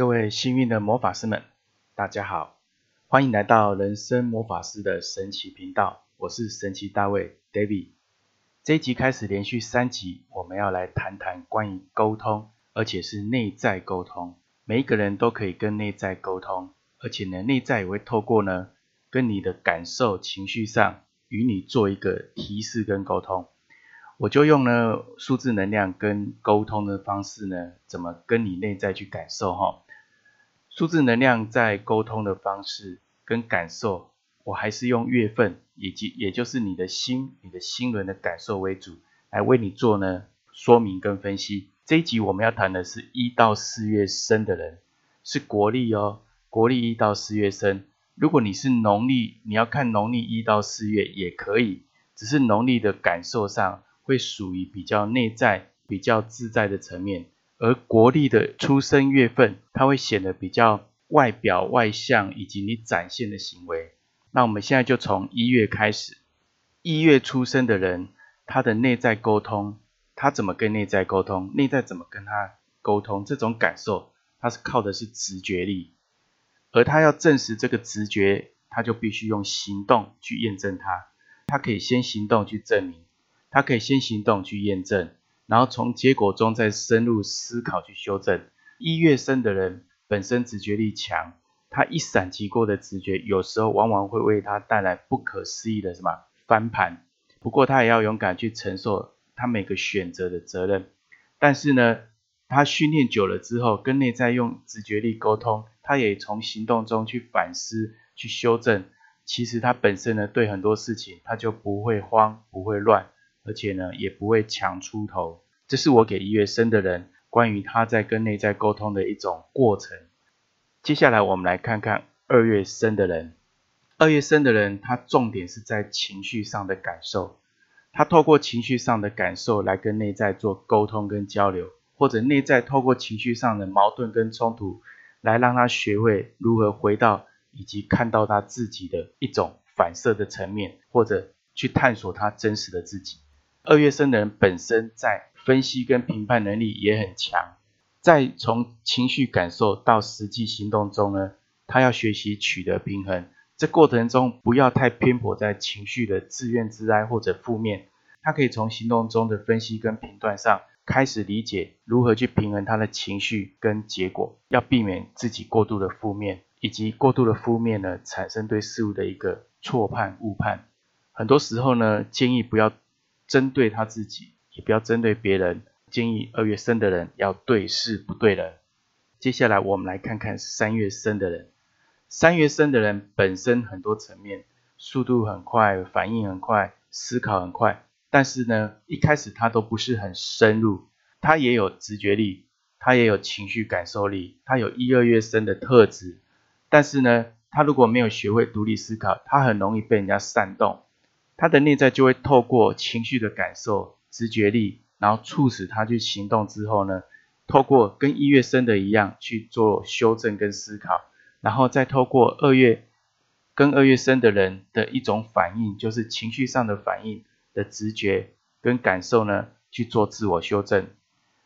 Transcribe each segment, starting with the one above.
各位幸运的魔法师们，大家好，欢迎来到人生魔法师的神奇频道，我是神奇大卫 David。这一集开始连续三集，我们要来谈谈关于沟通，而且是内在沟通。每一个人都可以跟内在沟通，而且呢，内在也会透过呢，跟你的感受、情绪上，与你做一个提示跟沟通。我就用呢数字能量跟沟通的方式呢，怎么跟你内在去感受哈？数字能量在沟通的方式跟感受，我还是用月份以及也就是你的心、你的心轮的感受为主，来为你做呢说明跟分析。这一集我们要谈的是一到四月生的人，是国历哦，国历一到四月生。如果你是农历，你要看农历一到四月也可以，只是农历的感受上。会属于比较内在、比较自在的层面，而国历的出生月份，它会显得比较外表、外向以及你展现的行为。那我们现在就从一月开始，一月出生的人，他的内在沟通，他怎么跟内在沟通？内在怎么跟他沟通？这种感受，他是靠的是直觉力，而他要证实这个直觉，他就必须用行动去验证它。他可以先行动去证明。他可以先行动去验证，然后从结果中再深入思考去修正。一月生的人本身直觉力强，他一闪即过的直觉，有时候往往会为他带来不可思议的什么翻盘。不过他也要勇敢去承受他每个选择的责任。但是呢，他训练久了之后，跟内在用直觉力沟通，他也从行动中去反思、去修正。其实他本身呢，对很多事情他就不会慌，不会乱。而且呢，也不会强出头。这是我给一月生的人关于他在跟内在沟通的一种过程。接下来我们来看看二月生的人。二月生的人，他重点是在情绪上的感受。他透过情绪上的感受来跟内在做沟通跟交流，或者内在透过情绪上的矛盾跟冲突，来让他学会如何回到以及看到他自己的一种反射的层面，或者去探索他真实的自己。二月生的人本身在分析跟评判能力也很强，在从情绪感受到实际行动中呢，他要学习取得平衡。这过程中不要太偏颇在情绪的自怨自哀或者负面，他可以从行动中的分析跟评断上开始理解如何去平衡他的情绪跟结果，要避免自己过度的负面，以及过度的负面呢产生对事物的一个错判误判。很多时候呢，建议不要。针对他自己，也不要针对别人。建议二月生的人要对事不对人。接下来我们来看看三月生的人。三月生的人本身很多层面，速度很快，反应很快，思考很快。但是呢，一开始他都不是很深入。他也有直觉力，他也有情绪感受力，他有一二月生的特质。但是呢，他如果没有学会独立思考，他很容易被人家煽动。他的内在就会透过情绪的感受、直觉力，然后促使他去行动之后呢，透过跟一月生的一样去做修正跟思考，然后再透过二月跟二月生的人的一种反应，就是情绪上的反应的直觉跟感受呢，去做自我修正。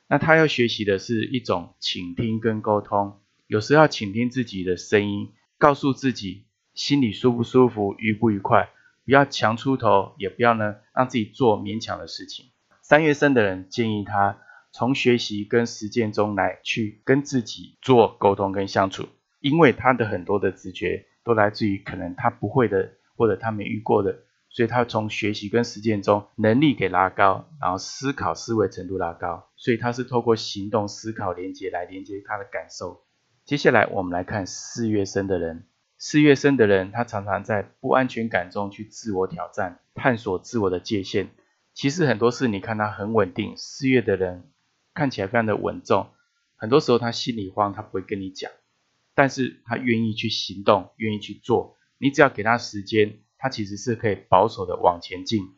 那他要学习的是一种倾听跟沟通，有时要倾听自己的声音，告诉自己心里舒不舒服、愉不愉快。不要强出头，也不要呢让自己做勉强的事情。三月生的人建议他从学习跟实践中来去跟自己做沟通跟相处，因为他的很多的直觉都来自于可能他不会的或者他没遇过的，所以他从学习跟实践中能力给拉高，然后思考思维程度拉高，所以他是透过行动思考连接来连接他的感受。接下来我们来看四月生的人。四月生的人，他常常在不安全感中去自我挑战、探索自我的界限。其实很多事，你看他很稳定。四月的人看起来非常的稳重，很多时候他心里慌，他不会跟你讲，但是他愿意去行动，愿意去做。你只要给他时间，他其实是可以保守的往前进。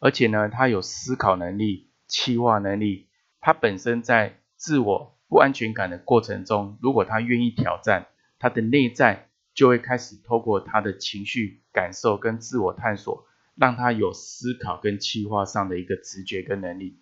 而且呢，他有思考能力、气化能力。他本身在自我不安全感的过程中，如果他愿意挑战，他的内在。就会开始透过他的情绪感受跟自我探索，让他有思考跟计划上的一个直觉跟能力。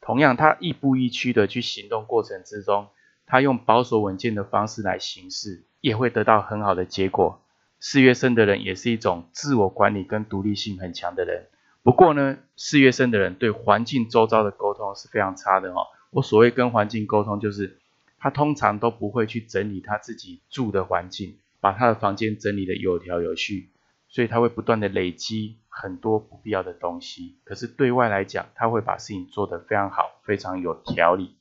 同样，他亦步亦趋的去行动过程之中，他用保守稳健的方式来行事，也会得到很好的结果。四月生的人也是一种自我管理跟独立性很强的人。不过呢，四月生的人对环境周遭的沟通是非常差的哦。我所谓跟环境沟通，就是他通常都不会去整理他自己住的环境，把他的房间整理的有条有序，所以他会不断的累积很多不必要的东西。可是对外来讲，他会把事情做得非常好，非常有条理。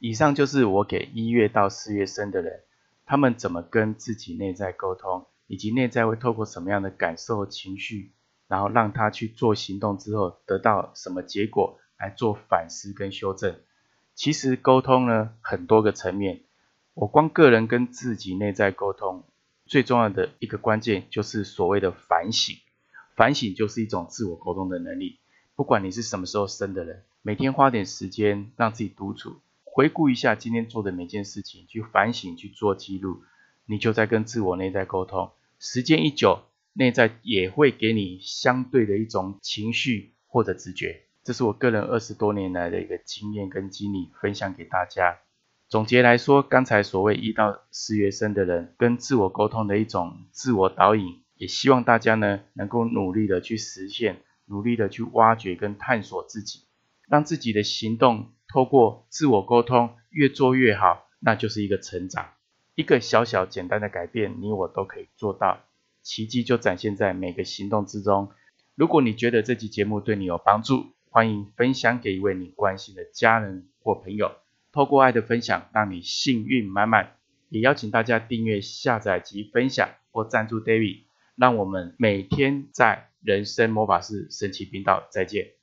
以上就是我给一月到四月生的人，他们怎么跟自己内在沟通，以及内在会透过什么样的感受和情绪，然后让他去做行动之后得到什么结果，来做反思跟修正。其实沟通呢，很多个层面。我光个人跟自己内在沟通，最重要的一个关键就是所谓的反省。反省就是一种自我沟通的能力。不管你是什么时候生的人，每天花点时间让自己独处，回顾一下今天做的每件事情，去反省，去做记录，你就在跟自我内在沟通。时间一久，内在也会给你相对的一种情绪或者直觉。这是我个人二十多年来的一个经验跟经历，分享给大家。总结来说，刚才所谓一到四月生的人跟自我沟通的一种自我导引，也希望大家呢能够努力的去实现，努力的去挖掘跟探索自己，让自己的行动透过自我沟通越做越好，那就是一个成长。一个小小简单的改变，你我都可以做到，奇迹就展现在每个行动之中。如果你觉得这期节目对你有帮助，欢迎分享给一位你关心的家人或朋友，透过爱的分享，让你幸运满满。也邀请大家订阅、下载及分享或赞助 David，让我们每天在人生魔法师神奇频道再见。